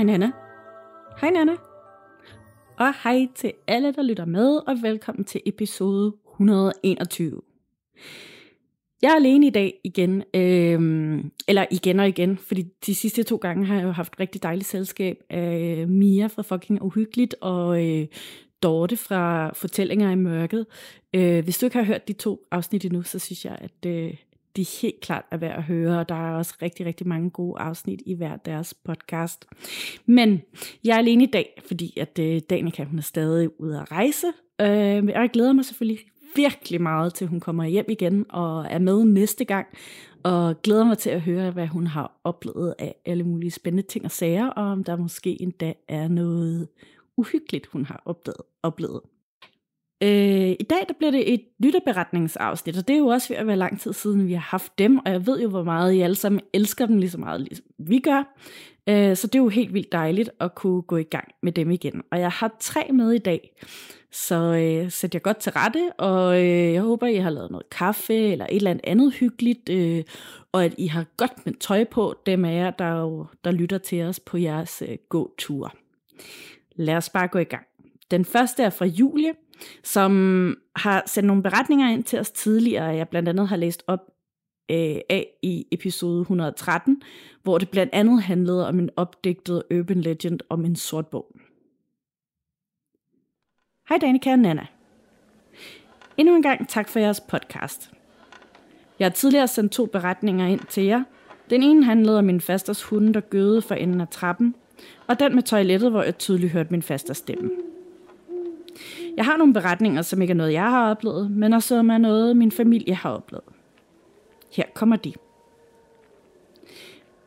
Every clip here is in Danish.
Hej Nana. Hej Nana. Og hej til alle, der lytter med, og velkommen til episode 121. Jeg er alene i dag igen, øhm, eller igen og igen, fordi de sidste to gange har jeg jo haft rigtig dejligt selskab af Mia fra Fucking Uhyggeligt og øh, Dorte fra Fortællinger i Mørket. Øh, hvis du ikke har hørt de to afsnit endnu, så synes jeg, at øh, de helt klart er værd at høre, og der er også rigtig, rigtig mange gode afsnit i hver deres podcast. Men jeg er alene i dag, fordi at øh, Danika hun er stadig ude at rejse, øh, og jeg glæder mig selvfølgelig virkelig meget til, hun kommer hjem igen og er med næste gang, og glæder mig til at høre, hvad hun har oplevet af alle mulige spændende ting og sager, og om der måske endda er noget uhyggeligt, hun har opdaget, oplevet. Øh, I dag der bliver det et lytterberetningsafsnit, og det er jo også ved at være lang tid siden, vi har haft dem, og jeg ved jo, hvor meget I alle sammen elsker dem lige så meget, ligesom vi gør. Øh, så det er jo helt vildt dejligt at kunne gå i gang med dem igen. Og jeg har tre med i dag, så øh, sæt jer godt til rette, og øh, jeg håber, I har lavet noget kaffe eller et eller andet hyggeligt, øh, og at I har godt med tøj på, dem af jer, der, jo, der lytter til os på jeres øh, gåtur. Lad os bare gå i gang. Den første er fra Julie, som har sendt nogle beretninger ind til os tidligere, jeg blandt andet har læst op øh, af i episode 113, hvor det blandt andet handlede om en opdigtet urban legend om en sort bog. Hej Danika og Nana. Endnu en gang tak for jeres podcast. Jeg har tidligere sendt to beretninger ind til jer. Den ene handlede om min fasters hund, der gøede for enden af trappen, og den med toilettet, hvor jeg tydeligt hørte min fasters stemme. Jeg har nogle beretninger, som ikke er noget, jeg har oplevet, men også som er noget, min familie har oplevet. Her kommer de.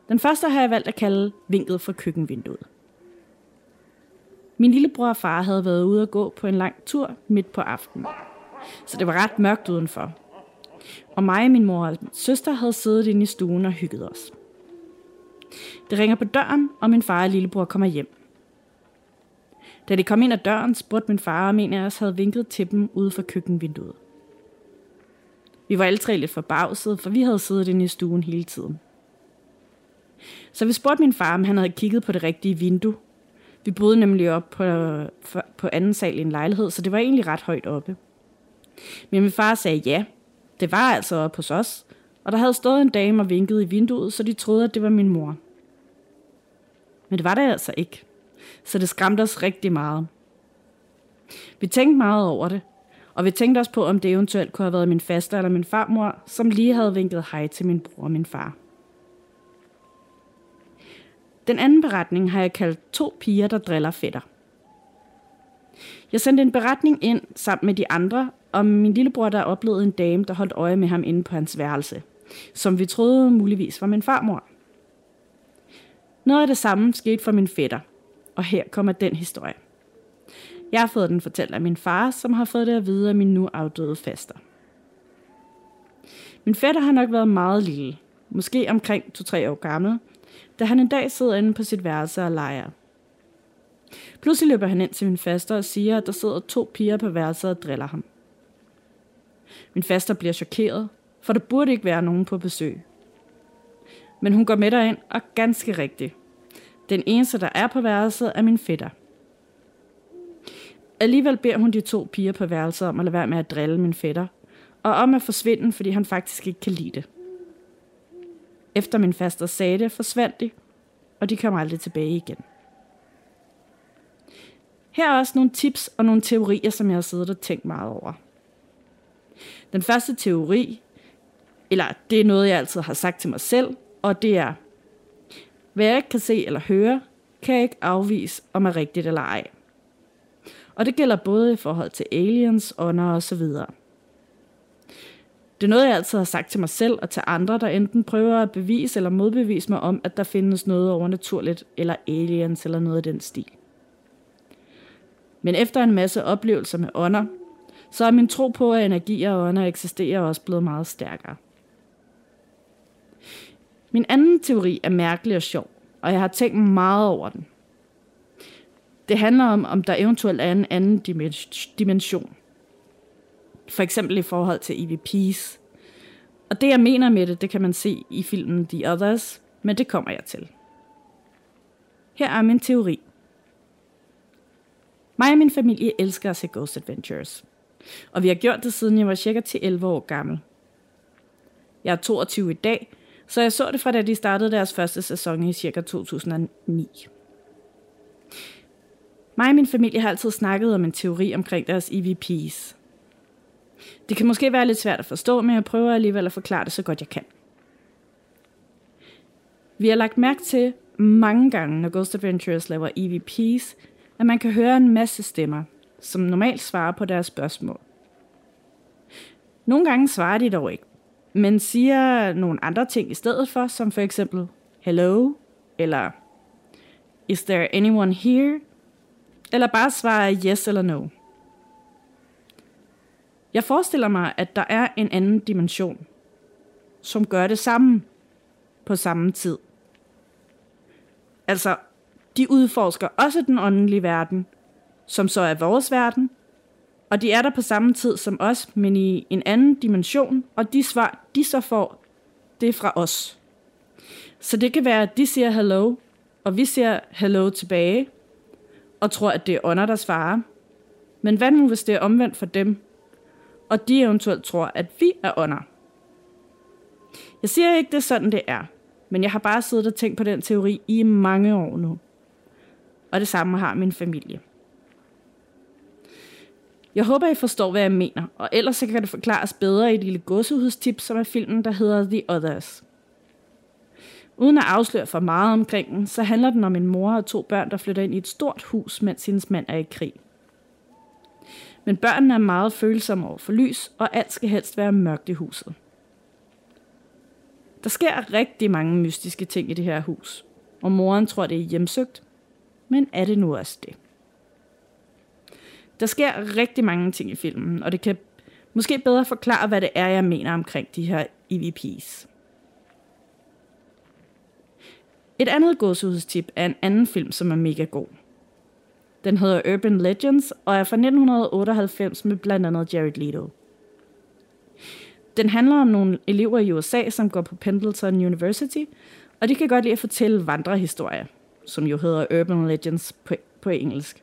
Den første har jeg valgt at kalde vinket fra køkkenvinduet. Min lillebror og far havde været ude at gå på en lang tur midt på aftenen. Så det var ret mørkt udenfor. Og mig min mor og søster havde siddet inde i stuen og hygget os. Det ringer på døren, og min far og lillebror kommer hjem. Da de kom ind ad døren, spurgte min far, om en af os havde vinket til dem ude for køkkenvinduet. Vi var alle tre lidt forbavset, for vi havde siddet inde i stuen hele tiden. Så vi spurgte min far, om han havde kigget på det rigtige vindue. Vi boede nemlig op på, på anden sal i en lejlighed, så det var egentlig ret højt oppe. Men min far sagde ja. Det var altså oppe hos os, og der havde stået en dame og vinket i vinduet, så de troede, at det var min mor. Men det var det altså ikke så det skræmte os rigtig meget. Vi tænkte meget over det, og vi tænkte også på, om det eventuelt kunne have været min faster eller min farmor, som lige havde vinket hej til min bror og min far. Den anden beretning har jeg kaldt to piger, der driller fætter. Jeg sendte en beretning ind sammen med de andre om min lillebror, der oplevede en dame, der holdt øje med ham inde på hans værelse, som vi troede muligvis var min farmor. Noget af det samme skete for min fætter – og her kommer den historie. Jeg har fået den fortalt af min far, som har fået det at vide af min nu afdøde faster. Min fætter har nok været meget lille, måske omkring 2-3 år gammel, da han en dag sidder inde på sit værelse og leger. Pludselig løber han ind til min faster og siger, at der sidder to piger på værelset og driller ham. Min faster bliver chokeret, for der burde ikke være nogen på besøg. Men hun går med derind, og ganske rigtigt. Den eneste, der er på værelset, er min fætter. Alligevel beder hun de to piger på værelset om at lade være med at drille min fætter, og om at forsvinde, fordi han faktisk ikke kan lide det. Efter min faster sagde det, forsvandt de, og de kom aldrig tilbage igen. Her er også nogle tips og nogle teorier, som jeg har siddet og tænkt meget over. Den første teori, eller det er noget, jeg altid har sagt til mig selv, og det er, hvad jeg ikke kan se eller høre, kan jeg ikke afvise, om er rigtigt eller ej. Og det gælder både i forhold til aliens, ånder og så videre. Det er noget, jeg altid har sagt til mig selv og til andre, der enten prøver at bevise eller modbevise mig om, at der findes noget overnaturligt, eller aliens eller noget af den stil. Men efter en masse oplevelser med ånder, så er min tro på, at energier og ånder eksisterer også blevet meget stærkere. Min anden teori er mærkelig og sjov, og jeg har tænkt meget over den. Det handler om, om der eventuelt er en anden dimension. For eksempel i forhold til EVP's. Og det jeg mener med det, det kan man se i filmen The Others, men det kommer jeg til. Her er min teori. Mig og min familie elsker at se Ghost Adventures. Og vi har gjort det siden jeg var cirka til 11 år gammel. Jeg er 22 i dag, så jeg så det fra da de startede deres første sæson i cirka 2009. Mig og min familie har altid snakket om en teori omkring deres EVP's. Det kan måske være lidt svært at forstå, men jeg prøver alligevel at forklare det så godt jeg kan. Vi har lagt mærke til mange gange, når Ghost Adventures laver EVP's, at man kan høre en masse stemmer, som normalt svarer på deres spørgsmål. Nogle gange svarer de dog ikke, men siger nogle andre ting i stedet for, som for eksempel hello, eller is there anyone here, eller bare svarer yes eller no. Jeg forestiller mig, at der er en anden dimension, som gør det samme på samme tid. Altså, de udforsker også den åndelige verden, som så er vores verden, og de er der på samme tid som os, men i en anden dimension, og de svar, de så får, det er fra os. Så det kan være, at de siger hello, og vi siger hello tilbage, og tror, at det er ånder, der svarer. Men hvad nu, hvis det er omvendt for dem, og de eventuelt tror, at vi er ånder? Jeg siger ikke, det er sådan, det er, men jeg har bare siddet og tænkt på den teori i mange år nu. Og det samme har min familie. Jeg håber, I forstår, hvad jeg mener, og ellers så kan det forklares bedre i et lille godsehudstip, som er filmen, der hedder The Others. Uden at afsløre for meget omkring den, så handler den om en mor og to børn, der flytter ind i et stort hus, mens hendes mand er i krig. Men børnene er meget følsomme over for lys, og alt skal helst være mørkt i huset. Der sker rigtig mange mystiske ting i det her hus, og moren tror, det er hjemsøgt. Men er det nu også det? Der sker rigtig mange ting i filmen, og det kan måske bedre forklare, hvad det er, jeg mener omkring de her EVP's. Et andet gåsehudstip er en anden film, som er mega god. Den hedder Urban Legends og er fra 1998 med blandt andet Jared Leto. Den handler om nogle elever i USA, som går på Pendleton University, og de kan godt lide at fortælle vandrehistorier, som jo hedder Urban Legends på, på engelsk.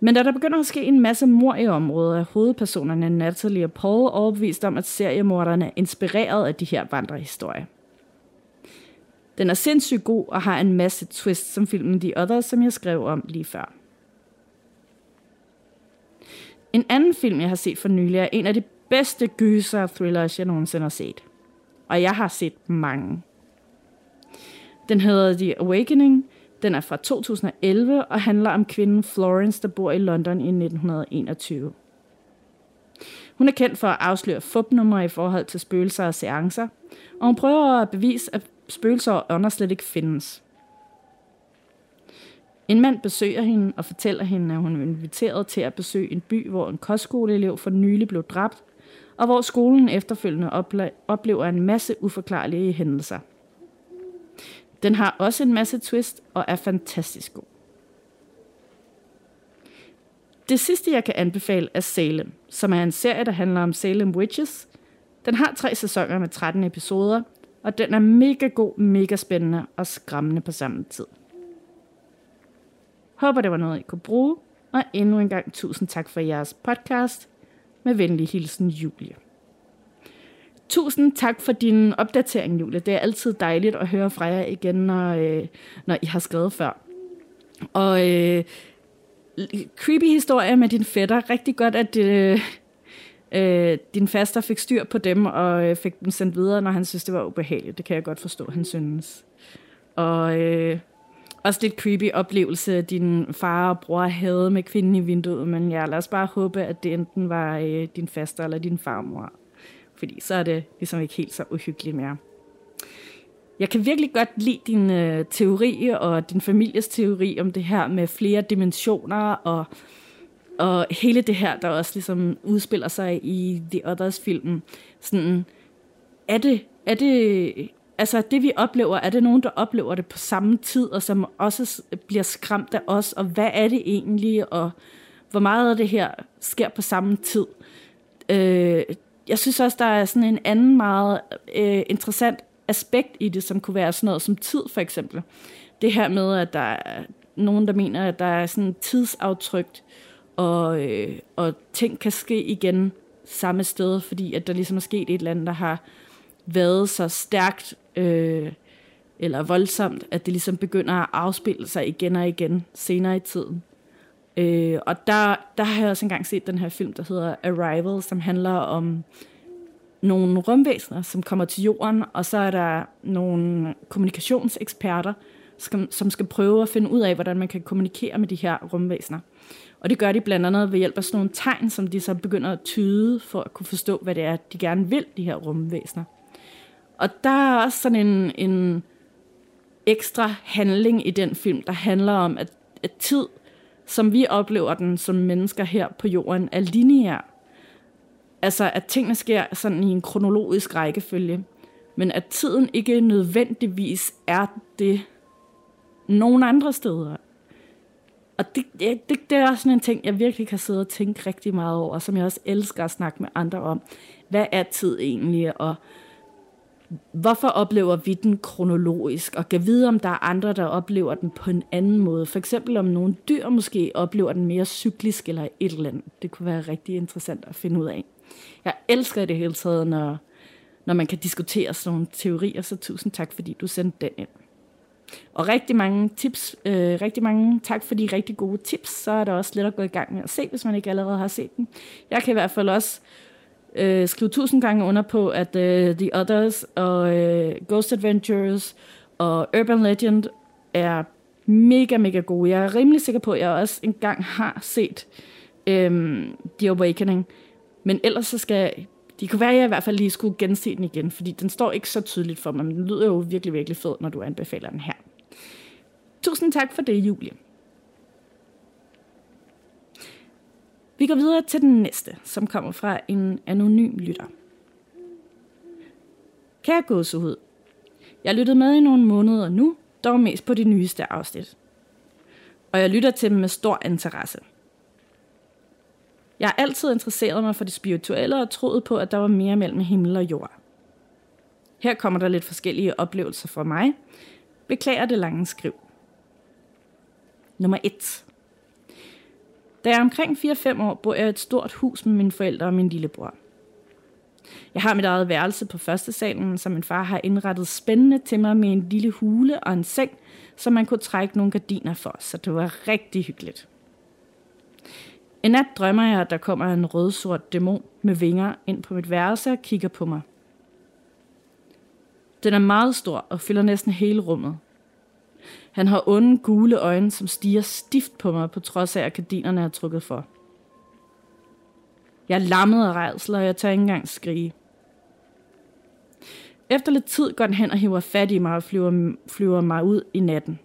Men da der begynder at ske en masse mor i området, er hovedpersonerne Natalie og Paul overbevist om, at seriemorderne er inspireret af de her vandrehistorier. Den er sindssygt god og har en masse twists som filmen The Others, som jeg skrev om lige før. En anden film, jeg har set for nylig, er en af de bedste gyser thrillers, jeg nogensinde har set. Og jeg har set mange. Den hedder The Awakening, den er fra 2011 og handler om kvinden Florence, der bor i London i 1921. Hun er kendt for at afsløre fupnumre i forhold til spøgelser og seancer, og hun prøver at bevise, at spøgelser og ånder slet ikke findes. En mand besøger hende og fortæller hende, at hun er inviteret til at besøge en by, hvor en kostskoleelev for nylig blev dræbt, og hvor skolen efterfølgende oplever en masse uforklarlige hændelser. Den har også en masse twist og er fantastisk god. Det sidste, jeg kan anbefale, er Salem, som er en serie, der handler om Salem Witches. Den har tre sæsoner med 13 episoder, og den er mega god, mega spændende og skræmmende på samme tid. Håber, det var noget, I kunne bruge, og endnu en gang tusind tak for jeres podcast. Med venlig hilsen, Julie. Tusind tak for din opdatering, Julie. Det er altid dejligt at høre fra jer igen, når, øh, når I har skrevet før. Og øh, creepy historie med din fætter. Rigtig godt, at øh, øh, din faster fik styr på dem og øh, fik dem sendt videre, når han synes, det var ubehageligt. Det kan jeg godt forstå, han synes. Og, øh, også lidt creepy oplevelse, din far og bror havde med kvinden i vinduet, men ja, lad os bare håbe, at det enten var øh, din faster eller din farmor. Fordi så er det ligesom ikke helt så uhyggeligt mere. Jeg kan virkelig godt lide din øh, teori og din families teori om det her med flere dimensioner og, og hele det her, der også ligesom udspiller sig i The Others filmen. Sådan, er det, er det, altså det vi oplever, er det nogen, der oplever det på samme tid, og som også bliver skræmt af os, og hvad er det egentlig, og hvor meget af det her sker på samme tid? Øh, jeg synes også, der er sådan en anden meget øh, interessant aspekt i det, som kunne være sådan noget som tid, for eksempel. Det her med, at der er nogen, der mener, at der er sådan tidsaftryk, og, øh, og ting kan ske igen samme sted, fordi at der ligesom er sket et eller andet, der har været så stærkt øh, eller voldsomt, at det ligesom begynder at afspille sig igen og igen senere i tiden. Øh, og der, der har jeg også engang set den her film, der hedder Arrival, som handler om nogle rumvæsener, som kommer til jorden, og så er der nogle kommunikationseksperter, som, som skal prøve at finde ud af, hvordan man kan kommunikere med de her rumvæsener. Og det gør de blandt andet ved hjælp af sådan nogle tegn, som de så begynder at tyde for at kunne forstå, hvad det er, de gerne vil, de her rumvæsener. Og der er også sådan en, en ekstra handling i den film, der handler om, at, at tid, som vi oplever den som mennesker her på jorden, er lineær. Altså, at tingene sker sådan i en kronologisk rækkefølge. Men at tiden ikke nødvendigvis er det nogen andre steder. Og det, det, det, er også sådan en ting, jeg virkelig kan sidde og tænke rigtig meget over, som jeg også elsker at snakke med andre om. Hvad er tid egentlig, og hvorfor oplever vi den kronologisk, og kan vide, om der er andre, der oplever den på en anden måde. For eksempel om nogle dyr måske oplever den mere cyklisk eller et eller andet. Det kunne være rigtig interessant at finde ud af. Jeg elsker det hele taget, når, når man kan diskutere sådan nogle teorier, så tusind tak, fordi du sendte den ind. Og rigtig mange tips, øh, rigtig mange tak for de rigtig gode tips, så er der også lidt at gå i gang med at se, hvis man ikke allerede har set den. Jeg kan i hvert fald også øh, øh, skrive tusind gange under på, at øh, The Others og øh, Ghost Adventures og Urban Legend er mega, mega gode. Jeg er rimelig sikker på, at jeg også engang har set øh, The Awakening. Men ellers så skal det kunne være, at jeg i hvert fald lige skulle gense den igen, fordi den står ikke så tydeligt for mig, men den lyder jo virkelig, virkelig fed, når du anbefaler den her. Tusind tak for det, Julie. Vi går videre til den næste, som kommer fra en anonym lytter. Kære gåsehud, jeg har lyttet med i nogle måneder nu, dog mest på de nyeste afsnit. Og jeg lytter til dem med stor interesse – jeg har altid interesseret mig for det spirituelle og troet på, at der var mere mellem himmel og jord. Her kommer der lidt forskellige oplevelser fra mig. Beklager det lange skriv. Nummer 1. Da jeg er omkring 4-5 år, bor jeg i et stort hus med mine forældre og min lillebror. Jeg har mit eget værelse på første salen, som min far har indrettet spændende til mig med en lille hule og en seng, som man kunne trække nogle gardiner for, så det var rigtig hyggeligt. En nat drømmer jeg, at der kommer en rødsort dæmon med vinger ind på mit værelse og kigger på mig. Den er meget stor og fylder næsten hele rummet. Han har onde gule øjne, som stiger stift på mig, på trods af, at gardinerne er trukket for. Jeg er lammet af rejsel, og jeg tør ikke engang skrige. Efter lidt tid går den hen og hiver fat i mig og flyver, flyver mig ud i natten.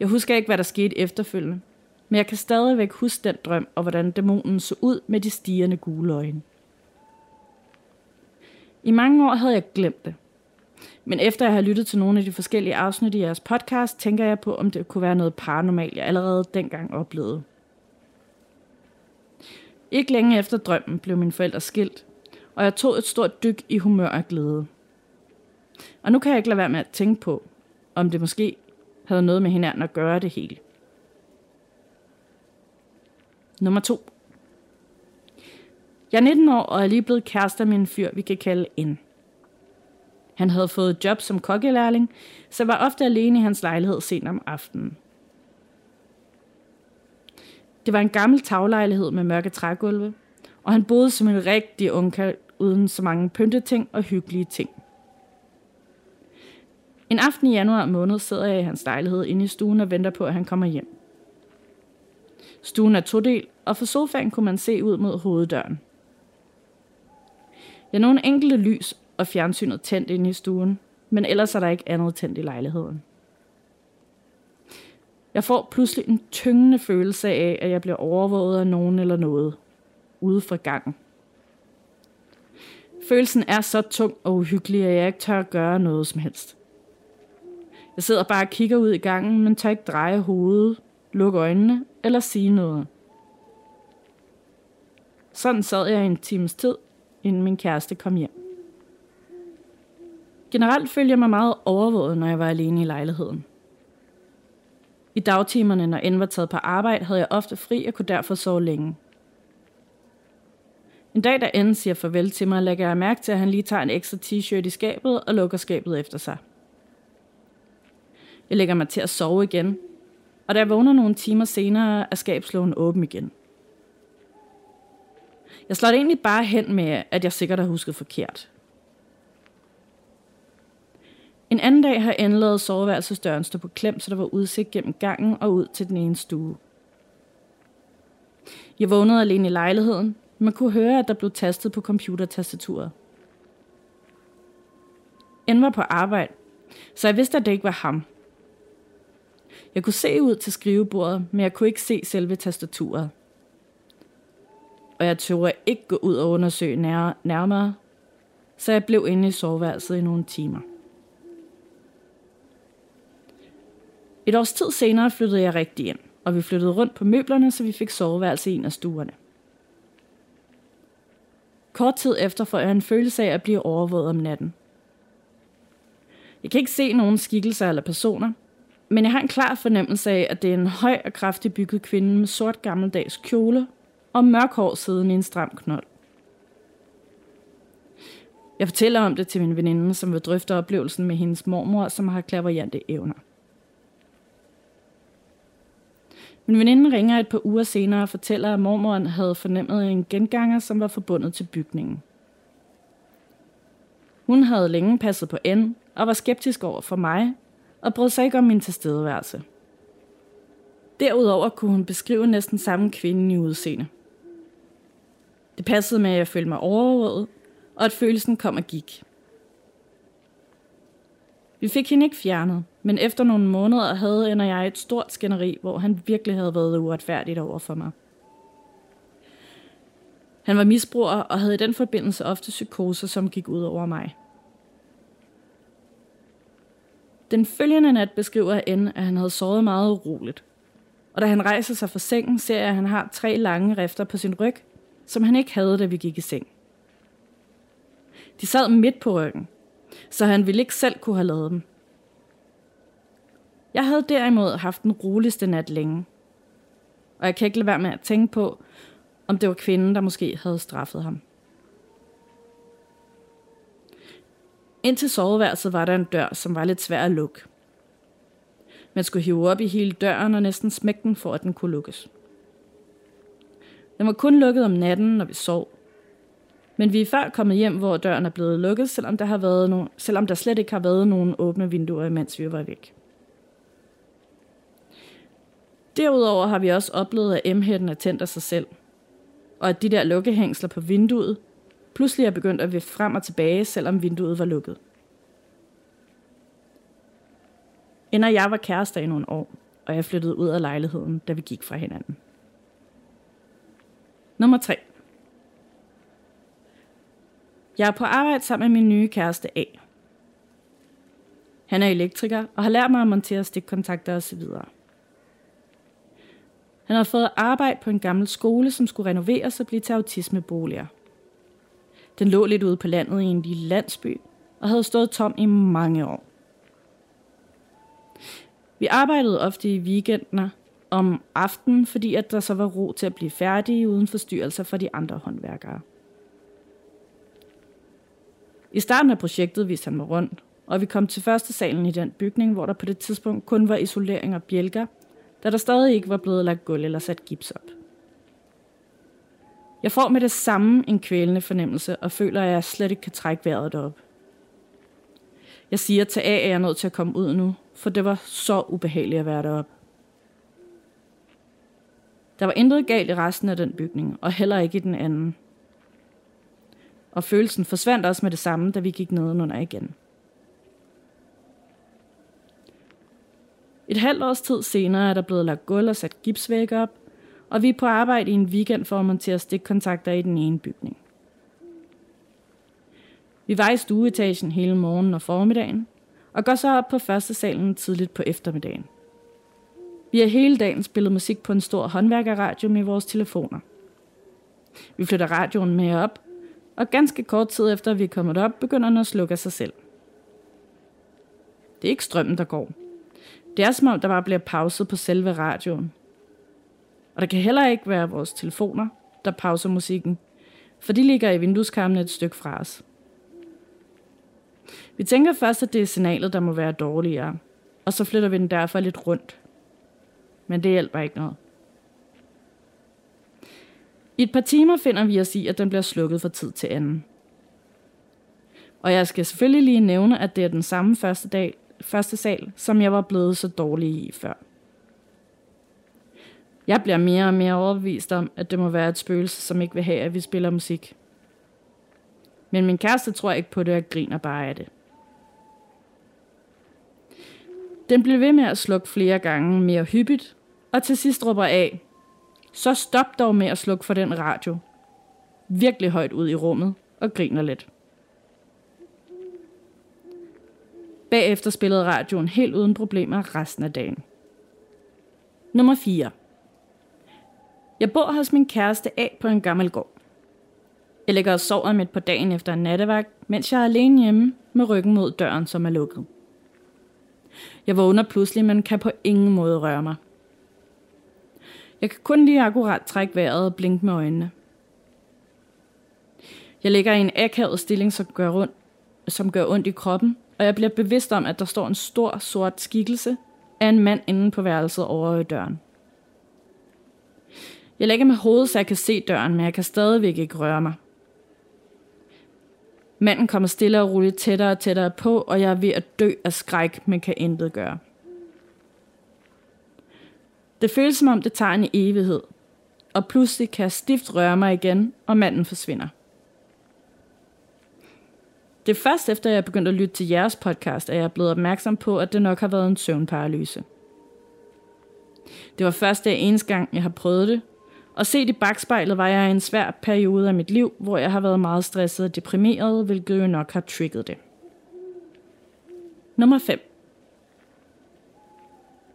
Jeg husker ikke, hvad der skete efterfølgende, men jeg kan stadigvæk huske den drøm, og hvordan dæmonen så ud med de stigende gule øjne. I mange år havde jeg glemt det. Men efter jeg har lyttet til nogle af de forskellige afsnit i jeres podcast, tænker jeg på, om det kunne være noget paranormalt, jeg allerede dengang oplevede. Ikke længe efter drømmen blev mine forældre skilt, og jeg tog et stort dyk i humør og glæde. Og nu kan jeg ikke lade være med at tænke på, om det måske havde noget med hinanden at gøre det hele. Nummer 2. Jeg er 19 år og er lige blevet kærester med en fyr, vi kan kalde N. Han havde fået job som kokkelærling, så var ofte alene i hans lejlighed sent om aftenen. Det var en gammel taglejlighed med mørke trægulve, og han boede som en rigtig ungkald uden så mange pynteting og hyggelige ting. En aften i januar måned sidder jeg i hans lejlighed inde i stuen og venter på, at han kommer hjem. Stuen er todel, og fra sofaen kunne man se ud mod hoveddøren. Jeg har nogle enkelte lys og fjernsynet tændt inde i stuen, men ellers er der ikke andet tændt i lejligheden. Jeg får pludselig en tyngende følelse af, at jeg bliver overvåget af nogen eller noget ude fra gangen. Følelsen er så tung og uhyggelig, at jeg ikke tør at gøre noget som helst. Jeg sidder bare og kigger ud i gangen, men tør ikke dreje hovedet, lukke øjnene eller sige noget. Sådan sad jeg en times tid, inden min kæreste kom hjem. Generelt følte jeg mig meget overvåget, når jeg var alene i lejligheden. I dagtimerne, når end var taget på arbejde, havde jeg ofte fri og kunne derfor sove længe. En dag, da N siger farvel til mig, lægger jeg mærke til, at han lige tager en ekstra t-shirt i skabet og lukker skabet efter sig. Jeg lægger mig til at sove igen, og da jeg vågner nogle timer senere, er skabslågen åben igen. Jeg slår det egentlig bare hen med, at jeg sikkert har husket forkert. En anden dag har Anne lavet soveværelsesdøren stå på klem, så der var udsigt gennem gangen og ud til den ene stue. Jeg vågnede alene i lejligheden. Man kunne høre, at der blev tastet på computertastaturet. Anne var på arbejde, så jeg vidste, at det ikke var ham. Jeg kunne se ud til skrivebordet, men jeg kunne ikke se selve tastaturet. Og jeg turde ikke gå ud og undersøge nær- nærmere, så jeg blev inde i soveværelset i nogle timer. Et års tid senere flyttede jeg rigtig ind, og vi flyttede rundt på møblerne, så vi fik soveværelse i en af stuerne. Kort tid efter får jeg en følelse af at blive overvåget om natten. Jeg kan ikke se nogen skikkelser eller personer, men jeg har en klar fornemmelse af, at det er en høj og kraftig bygget kvinde med sort gammeldags kjole og mørk hår siden i en stram knold. Jeg fortæller om det til min veninde, som vil drøfte oplevelsen med hendes mormor, som har klaverjante evner. Min veninde ringer et par uger senere og fortæller, at mormoren havde fornemmet en genganger, som var forbundet til bygningen. Hun havde længe passet på N og var skeptisk over for mig, og brød sig ikke om min tilstedeværelse. Derudover kunne hun beskrive næsten samme kvinde i udseende. Det passede med, at jeg følte mig overvåget, og at følelsen kom og gik. Vi fik hende ikke fjernet, men efter nogle måneder havde en og jeg et stort skænderi, hvor han virkelig havde været uretfærdigt over for mig. Han var misbruger og havde i den forbindelse ofte psykoser, som gik ud over mig. Den følgende nat beskriver N, at han havde sovet meget uroligt. Og da han rejser sig fra sengen, ser jeg, at han har tre lange rifter på sin ryg, som han ikke havde, da vi gik i seng. De sad midt på ryggen, så han ville ikke selv kunne have lavet dem. Jeg havde derimod haft den roligste nat længe. Og jeg kan ikke lade være med at tænke på, om det var kvinden, der måske havde straffet ham. Ind til soveværelset var der en dør, som var lidt svær at lukke. Man skulle hive op i hele døren og næsten smække den, for at den kunne lukkes. Den var kun lukket om natten, når vi sov. Men vi er før kommet hjem, hvor døren er blevet lukket, selvom der, har været no- selvom der slet ikke har været nogen åbne vinduer, mens vi var væk. Derudover har vi også oplevet, at M-hætten er tændt af sig selv, og at de der lukkehængsler på vinduet pludselig er begyndt at vifte frem og tilbage, selvom vinduet var lukket. Inden jeg var kærester i nogle år, og jeg flyttede ud af lejligheden, da vi gik fra hinanden. Nummer 3. Jeg er på arbejde sammen med min nye kæreste A. Han er elektriker og har lært mig at montere stikkontakter osv. Han har fået arbejde på en gammel skole, som skulle renoveres og blive til autismeboliger. Den lå lidt ude på landet i en lille landsby og havde stået tom i mange år. Vi arbejdede ofte i weekender om aftenen, fordi at der så var ro til at blive færdige uden forstyrrelser fra de andre håndværkere. I starten af projektet viste han mig rundt, og vi kom til første salen i den bygning, hvor der på det tidspunkt kun var isolering og bjælker, da der stadig ikke var blevet lagt gulv eller sat gips op. Jeg får med det samme en kvælende fornemmelse og føler, at jeg slet ikke kan trække vejret op. Jeg siger til A, at jeg er nødt til at komme ud nu, for det var så ubehageligt at være deroppe. Der var intet galt i resten af den bygning, og heller ikke i den anden. Og følelsen forsvandt også med det samme, da vi gik nedenunder igen. Et halvt års tid senere er der blevet lagt gulv og sat gipsvæg op, og vi er på arbejde i en weekend for at montere stikkontakter i den ene bygning. Vi var i stueetagen hele morgenen og formiddagen, og går så op på første salen tidligt på eftermiddagen. Vi har hele dagen spillet musik på en stor håndværkerradio med vores telefoner. Vi flytter radioen med op, og ganske kort tid efter vi er kommet op, begynder den at slukke af sig selv. Det er ikke strømmen, der går. Det er som om, der bare bliver pauset på selve radioen. Og der kan heller ikke være vores telefoner, der pauser musikken, for de ligger i vindueskarmen et stykke fra os. Vi tænker først, at det er signalet, der må være dårligere, og så flytter vi den derfor lidt rundt. Men det hjælper ikke noget. I et par timer finder vi os i, at den bliver slukket fra tid til anden. Og jeg skal selvfølgelig lige nævne, at det er den samme første, dag, første sal, som jeg var blevet så dårlig i før. Jeg bliver mere og mere overbevist om, at det må være et spøgelse, som ikke vil have, at vi spiller musik. Men min kæreste tror ikke på det og griner bare af det. Den blev ved med at slukke flere gange mere hyppigt, og til sidst råber af, så stop dog med at slukke for den radio. Virkelig højt ud i rummet og griner lidt. Bagefter spillede radioen helt uden problemer resten af dagen. Nummer 4. Jeg bor hos min kæreste A på en gammel gård. Jeg ligger og sover midt på dagen efter en nattevagt, mens jeg er alene hjemme med ryggen mod døren, som er lukket. Jeg vågner pludselig, men kan på ingen måde røre mig. Jeg kan kun lige akkurat trække vejret og blinke med øjnene. Jeg ligger i en akavet stilling, som gør, rundt, som gør ondt i kroppen, og jeg bliver bevidst om, at der står en stor sort skikkelse af en mand inde på værelset over i døren. Jeg lægger med hovedet, så jeg kan se døren, men jeg kan stadigvæk ikke røre mig. Manden kommer stille og roligt tættere og tættere på, og jeg er ved at dø af skræk, men kan intet gøre. Det føles som om, det tager en evighed, og pludselig kan jeg stift røre mig igen, og manden forsvinder. Det er først efter, jeg er begyndt at lytte til jeres podcast, at jeg er blevet opmærksom på, at det nok har været en søvnparalyse. Det var første eneste gang, jeg har prøvet det, og set i bagspejlet var jeg i en svær periode af mit liv, hvor jeg har været meget stresset og deprimeret, hvilket jo nok har trigget det. Nummer 5.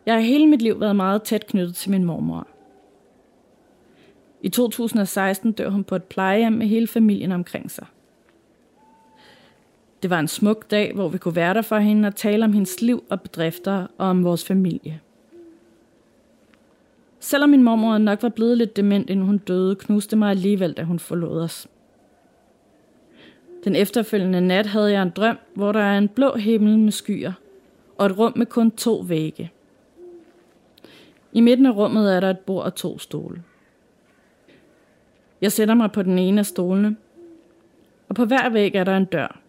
Jeg har hele mit liv været meget tæt knyttet til min mormor. I 2016 dør hun på et plejehjem med hele familien omkring sig. Det var en smuk dag, hvor vi kunne være der for hende og tale om hendes liv og bedrifter og om vores familie. Selvom min mormor nok var blevet lidt dement, inden hun døde, knuste mig alligevel, da hun forlod os. Den efterfølgende nat havde jeg en drøm, hvor der er en blå himmel med skyer, og et rum med kun to vægge. I midten af rummet er der et bord og to stole. Jeg sætter mig på den ene af stolene, og på hver væg er der en dør.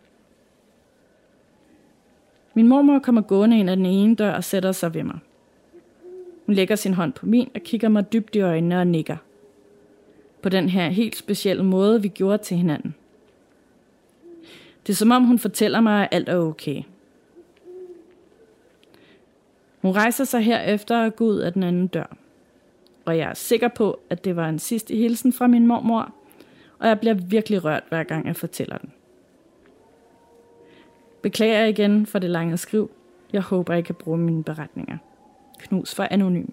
Min mormor kommer gående ind ad den ene dør og sætter sig ved mig. Hun lægger sin hånd på min og kigger mig dybt i øjnene og nikker. På den her helt specielle måde, vi gjorde til hinanden. Det er som om hun fortæller mig, at alt er okay. Hun rejser sig herefter og går ud af den anden dør. Og jeg er sikker på, at det var en sidste hilsen fra min mormor, og jeg bliver virkelig rørt, hver gang jeg fortæller den. Beklager igen for det lange skriv. Jeg håber, I kan bruge mine beretninger. Knus for anonym.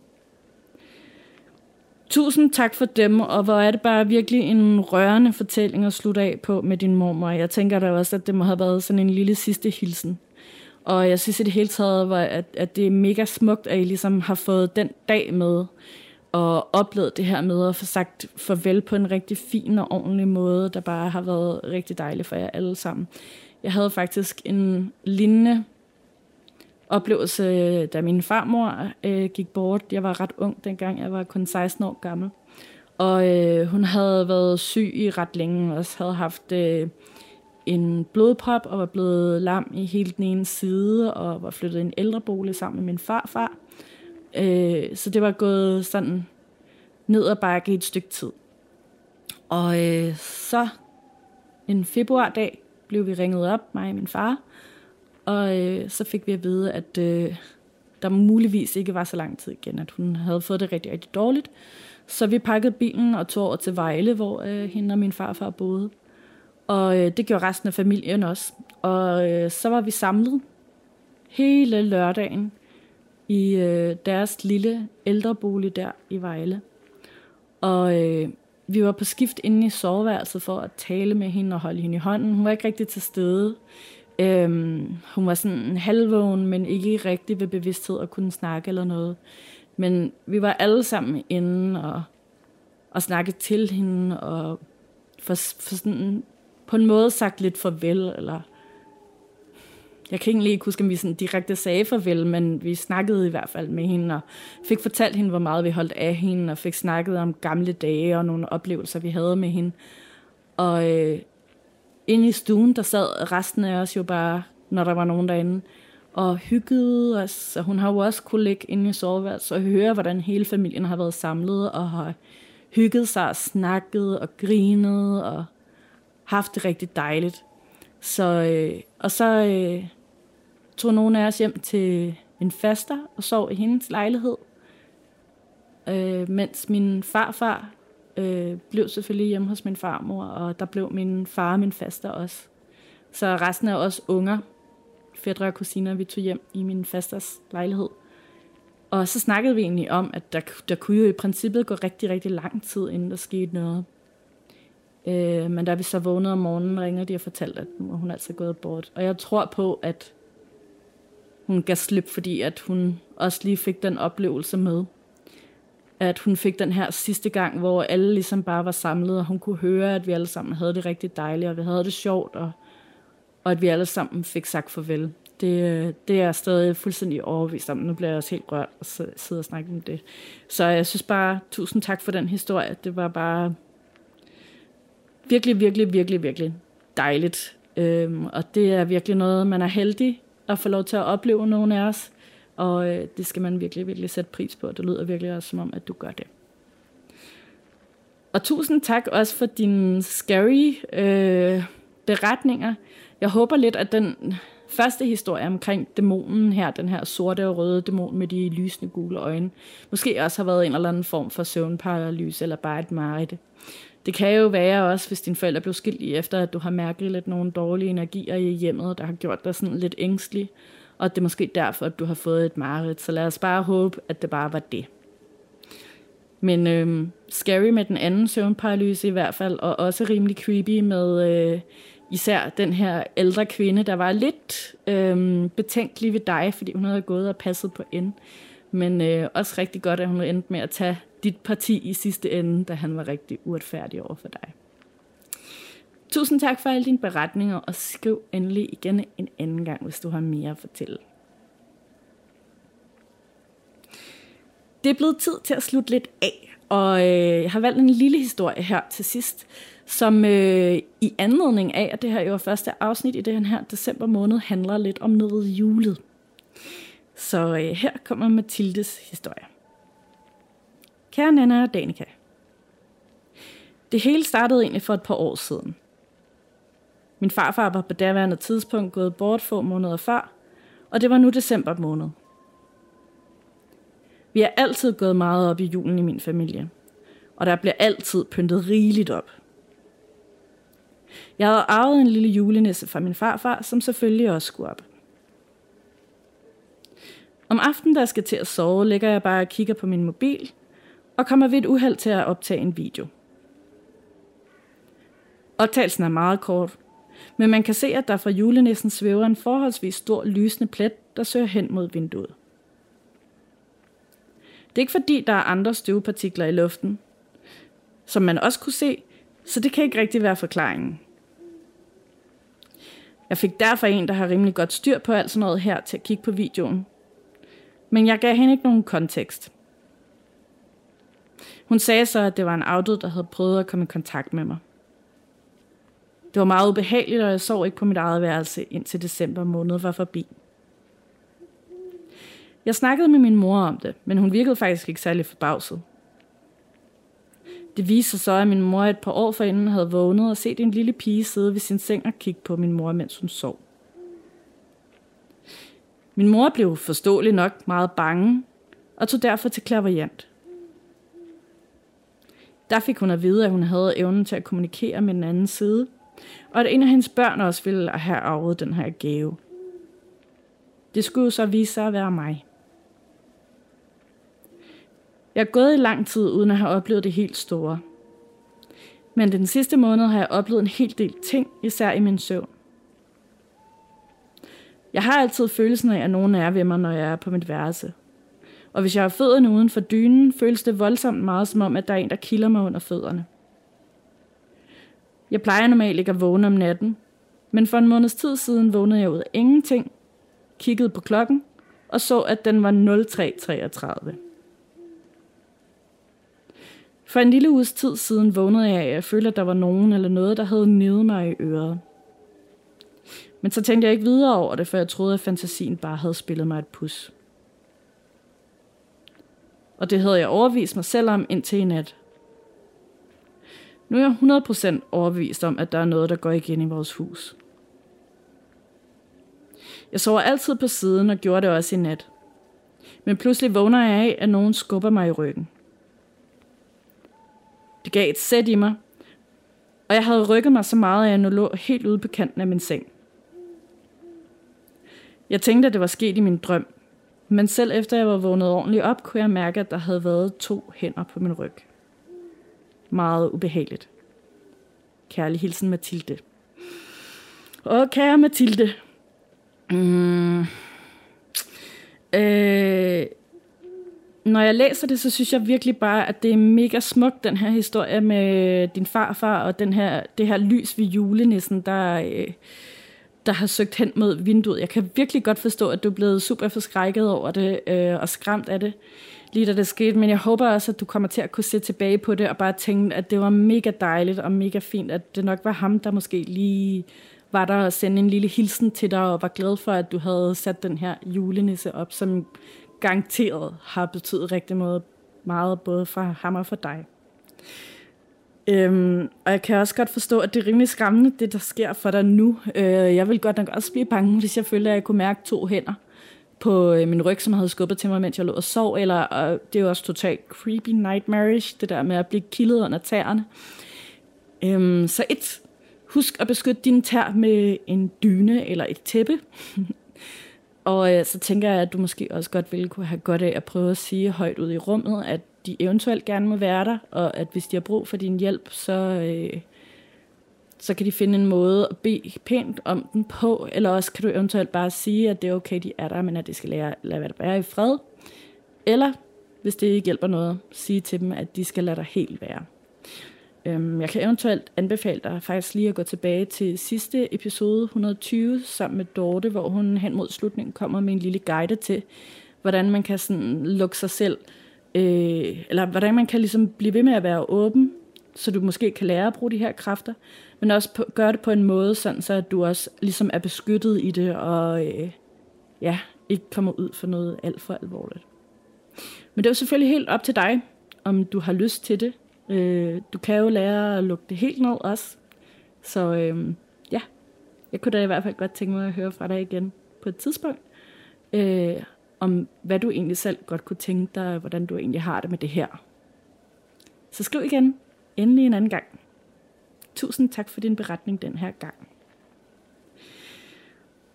Tusind tak for dem, og hvor er det bare virkelig en rørende fortælling at slutte af på med din mormor. Jeg tænker da også, at det må have været sådan en lille sidste hilsen. Og jeg synes i det hele taget, at, at det er mega smukt, at I ligesom har fået den dag med, og oplevet det her med at få sagt farvel på en rigtig fin og ordentlig måde, der bare har været rigtig dejligt for jer alle sammen. Jeg havde faktisk en lignende oplevelse, da min farmor øh, gik bort. Jeg var ret ung dengang, jeg var kun 16 år gammel. Og øh, hun havde været syg i ret længe, og også havde haft øh, en blodprop og var blevet lam i hele den ene side og var flyttet i en ældrebolig sammen med min farfar. Øh, så det var gået sådan ned og bakke i et stykke tid. Og øh, så en februardag blev vi ringet op, mig og min far, og øh, så fik vi at vide, at øh, der muligvis ikke var så lang tid igen, at hun havde fået det rigtig, rigtig dårligt. Så vi pakkede bilen og tog over til Vejle, hvor øh, hende og min farfar boede. Og øh, det gjorde resten af familien også. Og øh, så var vi samlet hele lørdagen i øh, deres lille ældrebolig der i Vejle. Og øh, vi var på skift inde i soveværelset for at tale med hende og holde hende i hånden. Hun var ikke rigtig til stede. Øhm, hun var sådan halvvågen, men ikke rigtig ved bevidsthed og kunne snakke eller noget. Men vi var alle sammen inde og, og snakke til hende og for, for sådan, på en måde sagt lidt farvel, eller jeg kan egentlig ikke huske, om vi sådan direkte sagde farvel, men vi snakkede i hvert fald med hende, og fik fortalt hende, hvor meget vi holdt af hende, og fik snakket om gamle dage og nogle oplevelser, vi havde med hende. Og øh, inde i stuen, der sad resten af os jo bare, når der var nogen derinde, og hyggede os. Og hun har jo også kunne ligge inde i soveværelset og høre, hvordan hele familien har været samlet og har hygget sig og snakket og grinet og haft det rigtig dejligt. Så, øh, og så øh, tog nogle af os hjem til en faster og sov i hendes lejlighed. Øh, mens min farfar øh, blev selvfølgelig hjemme hos min farmor, og der blev min far og min faster også. Så resten af os unger, fædre og kusiner, vi tog hjem i min fasters lejlighed. Og så snakkede vi egentlig om, at der, der kunne jo i princippet gå rigtig, rigtig lang tid, inden der skete noget. Øh, men da vi så vågnede om morgenen, ringede de og fortalte, at nu var hun altså gået bort. Og jeg tror på, at hun gav slip, fordi at hun også lige fik den oplevelse med, at hun fik den her sidste gang, hvor alle ligesom bare var samlet, og hun kunne høre, at vi alle sammen havde det rigtig dejligt, og vi havde det sjovt, og, og at vi alle sammen fik sagt farvel. Det, det er stadig fuldstændig overbevist om. Nu bliver jeg også helt rørt og sidde og snakke om det. Så jeg synes bare, tusind tak for den historie. Det var bare virkelig, virkelig, virkelig, virkelig dejligt. Øhm, og det er virkelig noget, man er heldig at få lov til at opleve nogen af os. Og øh, det skal man virkelig, virkelig sætte pris på. Det lyder virkelig også som om, at du gør det. Og tusind tak også for dine scary øh, beretninger. Jeg håber lidt, at den første historie omkring dæmonen her, den her sorte og røde dæmon med de lysende gule øjne, måske også har været en eller anden form for søvnparalyse eller bare et mareridt. Det kan jo være også, hvis dine forældre blev skilt i efter, at du har mærket lidt nogle dårlige energier i hjemmet, der har gjort dig sådan lidt ængstelig, og det er måske derfor, at du har fået et mareridt. Så lad os bare håbe, at det bare var det. Men øh, scary med den anden søvnparalyse i hvert fald, og også rimelig creepy med øh, især den her ældre kvinde, der var lidt øh, betænkelig ved dig, fordi hun havde gået og passet på en. Men øh, også rigtig godt, at hun endte med at tage dit parti i sidste ende, da han var rigtig uretfærdig over for dig. Tusind tak for alle dine beretninger, og skriv endelig igen en anden gang, hvis du har mere at fortælle. Det er blevet tid til at slutte lidt af, og øh, jeg har valgt en lille historie her til sidst, som øh, i anledning af, at det her jo er første afsnit i den her december måned, handler lidt om noget julet. Så øh, her kommer Mathildes historie. Kære Nana og Danika. Det hele startede egentlig for et par år siden. Min farfar var på daværende tidspunkt gået bort få måneder før, og det var nu december måned. Vi har altid gået meget op i julen i min familie, og der bliver altid pyntet rigeligt op. Jeg havde arvet en lille julenisse fra min farfar, som selvfølgelig også skulle op. Om aftenen, der skal til at sove, ligger jeg bare og kigger på min mobil, og kommer ved et uheld til at optage en video. Optagelsen er meget kort, men man kan se, at der fra julenissen svæver en forholdsvis stor lysende plet, der søger hen mod vinduet. Det er ikke fordi, der er andre støvpartikler i luften, som man også kunne se, så det kan ikke rigtig være forklaringen. Jeg fik derfor en, der har rimelig godt styr på alt sådan noget her til at kigge på videoen. Men jeg gav hende ikke nogen kontekst. Hun sagde så, at det var en afdød, der havde prøvet at komme i kontakt med mig. Det var meget ubehageligt, og jeg sov ikke på mit eget værelse indtil december måned var forbi. Jeg snakkede med min mor om det, men hun virkede faktisk ikke særlig forbavset. Det viste sig så, at min mor et par år forinden havde vågnet og set en lille pige sidde ved sin seng og kigge på min mor, mens hun sov. Min mor blev forståelig nok meget bange og tog derfor til klaverjant. Der fik hun at vide, at hun havde evnen til at kommunikere med den anden side, og at en af hendes børn også ville have arvet den her gave. Det skulle så vise sig at være mig. Jeg er gået i lang tid uden at have oplevet det helt store. Men den sidste måned har jeg oplevet en hel del ting, især i min søvn. Jeg har altid følelsen af, at nogen er ved mig, når jeg er på mit værelse. Og hvis jeg har fødderne uden for dynen, føles det voldsomt meget som om, at der er en, der kilder mig under fødderne. Jeg plejer normalt ikke at vågne om natten, men for en måneds tid siden vågnede jeg ud af ingenting, kiggede på klokken og så, at den var 0333. For en lille uges tid siden vågnede jeg af, at jeg følte, at der var nogen eller noget, der havde nede mig i øret. Men så tænkte jeg ikke videre over det, for jeg troede, at fantasien bare havde spillet mig et pus. Og det havde jeg overvist mig selv om indtil i nat. Nu er jeg 100% overbevist om, at der er noget, der går igen i vores hus. Jeg sover altid på siden og gjorde det også i nat. Men pludselig vågner jeg af, at nogen skubber mig i ryggen. Det gav et sæt i mig, og jeg havde rykket mig så meget, at jeg nu lå helt ude på kanten af min seng. Jeg tænkte, at det var sket i min drøm, men selv efter jeg var vågnet ordentligt op, kunne jeg mærke, at der havde været to hænder på min ryg. Meget ubehageligt. Kærlig hilsen Mathilde. Og kære Mathilde. Mm. Øh, når jeg læser det, så synes jeg virkelig bare, at det er mega smukt, den her historie med din farfar og den her, det her lys ved julenissen, der, øh, der har søgt hen mod vinduet. Jeg kan virkelig godt forstå, at du er blevet super forskrækket over det øh, og skræmt af det, lige da det skete. Men jeg håber også, at du kommer til at kunne se tilbage på det og bare tænke, at det var mega dejligt og mega fint, at det nok var ham, der måske lige var der og sende en lille hilsen til dig og var glad for, at du havde sat den her julenisse op, som garanteret har betydet rigtig meget, meget både for ham og for dig. Øhm, og jeg kan også godt forstå, at det er rimelig skræmmende, det der sker for dig nu. Øh, jeg vil godt nok også blive bange, hvis jeg følte, at jeg kunne mærke to hænder på øh, min ryg, som havde skubbet til mig, mens jeg lå og sov. Eller, og det er jo også totalt creepy nightmarish, det der med at blive kildet under tæerne. Øhm, så et, husk at beskytte dine tær med en dyne eller et tæppe. Og øh, så tænker jeg, at du måske også godt ville kunne have godt af at prøve at sige højt ud i rummet, at de eventuelt gerne må være der, og at hvis de har brug for din hjælp, så, øh, så kan de finde en måde at bede pænt om den på, eller også kan du eventuelt bare sige, at det er okay, de er der, men at de skal lade, lade være i fred. Eller, hvis det ikke hjælper noget, sige til dem, at de skal lade dig helt være. Øhm, jeg kan eventuelt anbefale dig faktisk lige at gå tilbage til sidste episode 120 sammen med Dorte, hvor hun hen mod slutningen kommer med en lille guide til, hvordan man kan sådan lukke sig selv, øh, eller hvordan man kan ligesom blive ved med at være åben, så du måske kan lære at bruge de her kræfter, men også på, gøre det på en måde, sådan så at du også ligesom er beskyttet i det, og øh, ja, ikke kommer ud for noget alt for alvorligt. Men det er jo selvfølgelig helt op til dig, om du har lyst til det, Øh, du kan jo lære at lukke det helt ned også. Så øh, ja, jeg kunne da i hvert fald godt tænke mig at høre fra dig igen på et tidspunkt. Øh, om hvad du egentlig selv godt kunne tænke dig, hvordan du egentlig har det med det her. Så skriv igen, endelig en anden gang. Tusind tak for din beretning den her gang.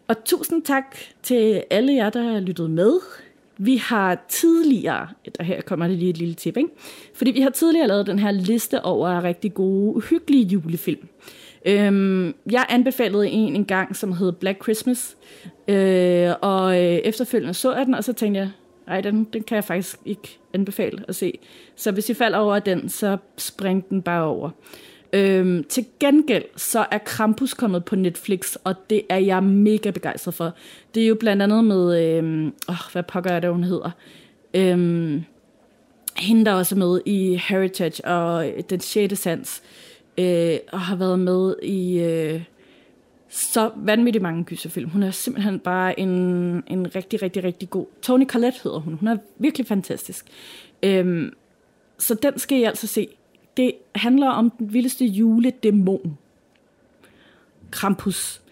Og tusind tak til alle jer, der har lyttet med. Vi har tidligere, der her kommer det lige et lille tip, ikke? fordi vi har tidligere lavet den her liste over rigtig gode, hyggelige julefilm. Øhm, jeg anbefalede en en gang, som hed Black Christmas, øh, og øh, efterfølgende så jeg den, og så tænkte jeg, nej, den, den kan jeg faktisk ikke anbefale at se. Så hvis I falder over den, så spring den bare over. Øhm, til gengæld så er Krampus kommet på Netflix, og det er jeg mega begejstret for. Det er jo blandt andet med, øhm, åh, hvad pokker er det, hun hedder? Øhm, hende, der også er med i Heritage og Den 6. Sans øh, og har været med i øh, så vanvittigt mange gyserfilm. Hun er simpelthen bare en, en rigtig, rigtig, rigtig god... Tony Collette hedder hun. Hun er virkelig fantastisk. Øh, så den skal I altså se. Det handler om den vildeste juledæmon. Krampus.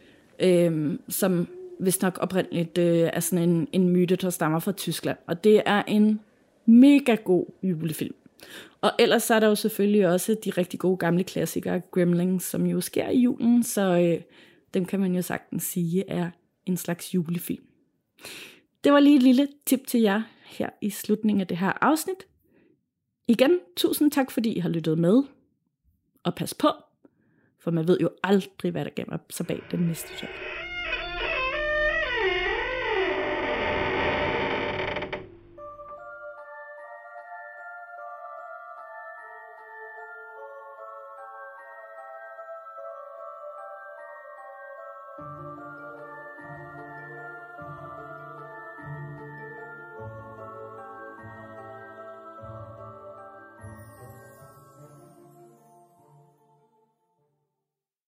Øh, som vist nok oprindeligt øh, er sådan en, en myte, der stammer fra Tyskland. Og det er en mega god julefilm. Og ellers så er der jo selvfølgelig også de rigtig gode gamle klassikere, Gremlings, som jo sker i julen, så øh, dem kan man jo sagtens sige er en slags julefilm. Det var lige et lille tip til jer her i slutningen af det her afsnit. Igen, tusind tak fordi I har lyttet med. Og pas på, for man ved jo aldrig, hvad der gemmer sig bag den næste job.